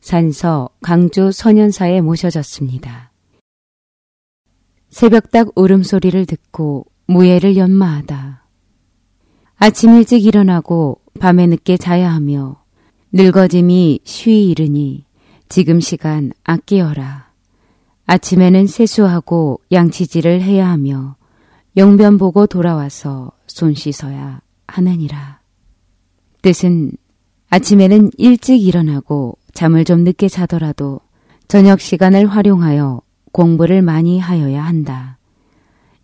산서 강주 선현사에 모셔졌습니다. 새벽닭 울음소리를 듣고 무예를 연마하다. 아침 일찍 일어나고 밤에 늦게 자야 하며 늙어짐이 쉬이 이르니 지금 시간 아끼어라. 아침에는 세수하고 양치질을 해야 하며 용변 보고 돌아와서 손 씻어야 하느니라. 뜻은 아침에는 일찍 일어나고 잠을 좀 늦게 자더라도 저녁 시간을 활용하여 공부를 많이 하여야 한다.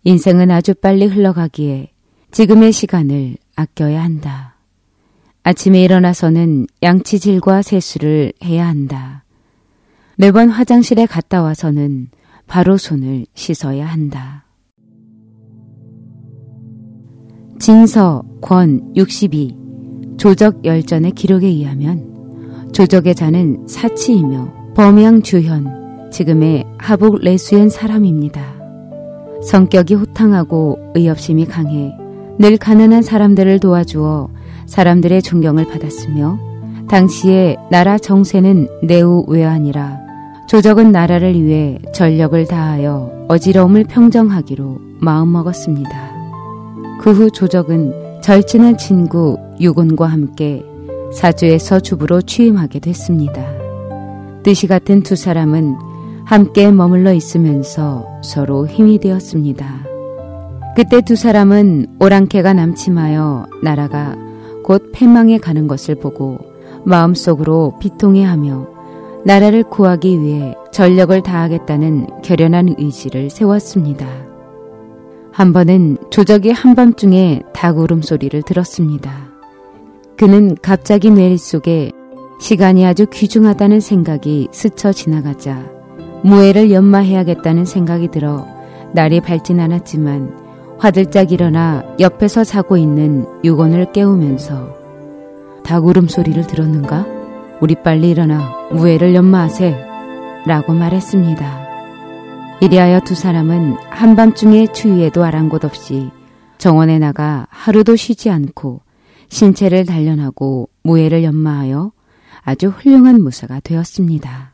인생은 아주 빨리 흘러가기에 지금의 시간을 아껴야 한다. 아침에 일어나서는 양치질과 세수를 해야 한다. 매번 화장실에 갔다 와서는 바로 손을 씻어야 한다. 진서 권 62 조적 열전의 기록에 의하면 조적의 자는 사치이며 범양 주현 지금의 하북 레수현 사람입니다. 성격이 호탕하고 의협심이 강해 늘 가난한 사람들을 도와주어 사람들의 존경을 받았으며 당시에 나라 정세는 내우 외환이라 조적은 나라를 위해 전력을 다하여 어지러움을 평정하기로 마음먹었습니다. 그 후 조적은 절친한 친구 유곤과 함께 사주에서 주부로 취임하게 됐습니다. 뜻이 같은 두 사람은 함께 머물러 있으면서 서로 힘이 되었습니다. 그때 두 사람은 오랑캐가 남침하여 나라가 곧 패망해 가는 것을 보고 마음속으로 비통해하며 나라를 구하기 위해 전력을 다하겠다는 결연한 의지를 세웠습니다. 한 번은 조적이 한밤중에 닭 울음소리를 들었습니다. 그는 갑자기 뇌리 속에 시간이 아주 귀중하다는 생각이 스쳐 지나가자 무예를 연마해야겠다는 생각이 들어 날이 밝진 않았지만 화들짝 일어나 옆에서 자고 있는 유건을 깨우면서 닭 울음소리를 들었는가? 우리 빨리 일어나 무예를 연마하세 라고 말했습니다. 이리하여 두 사람은 한밤중에 추위에도 아랑곳 없이 정원에 나가 하루도 쉬지 않고 신체를 단련하고 무예를 연마하여 아주 훌륭한 무사가 되었습니다.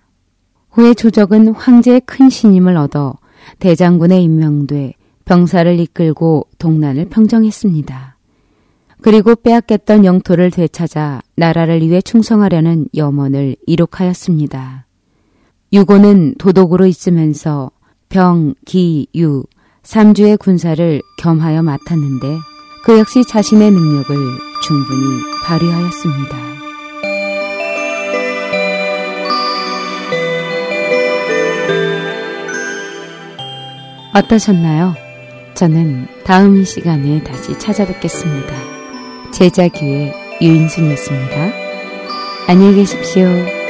후에 조적은 황제의 큰 신임을 얻어 대장군에 임명돼 병사를 이끌고 동난을 평정했습니다. 그리고 빼앗겼던 영토를 되찾아 나라를 위해 충성하려는 염원을 이룩하였습니다. 유고는 도독으로 있으면서 병, 기, 유, 삼주의 군사를 겸하여 맡았는데 그 역시 자신의 능력을 충분히 발휘하였습니다. 어떠셨나요? 저는 다음 시간에 다시 찾아뵙겠습니다. 제자교회 유인순이었습니다. 안녕히 계십시오.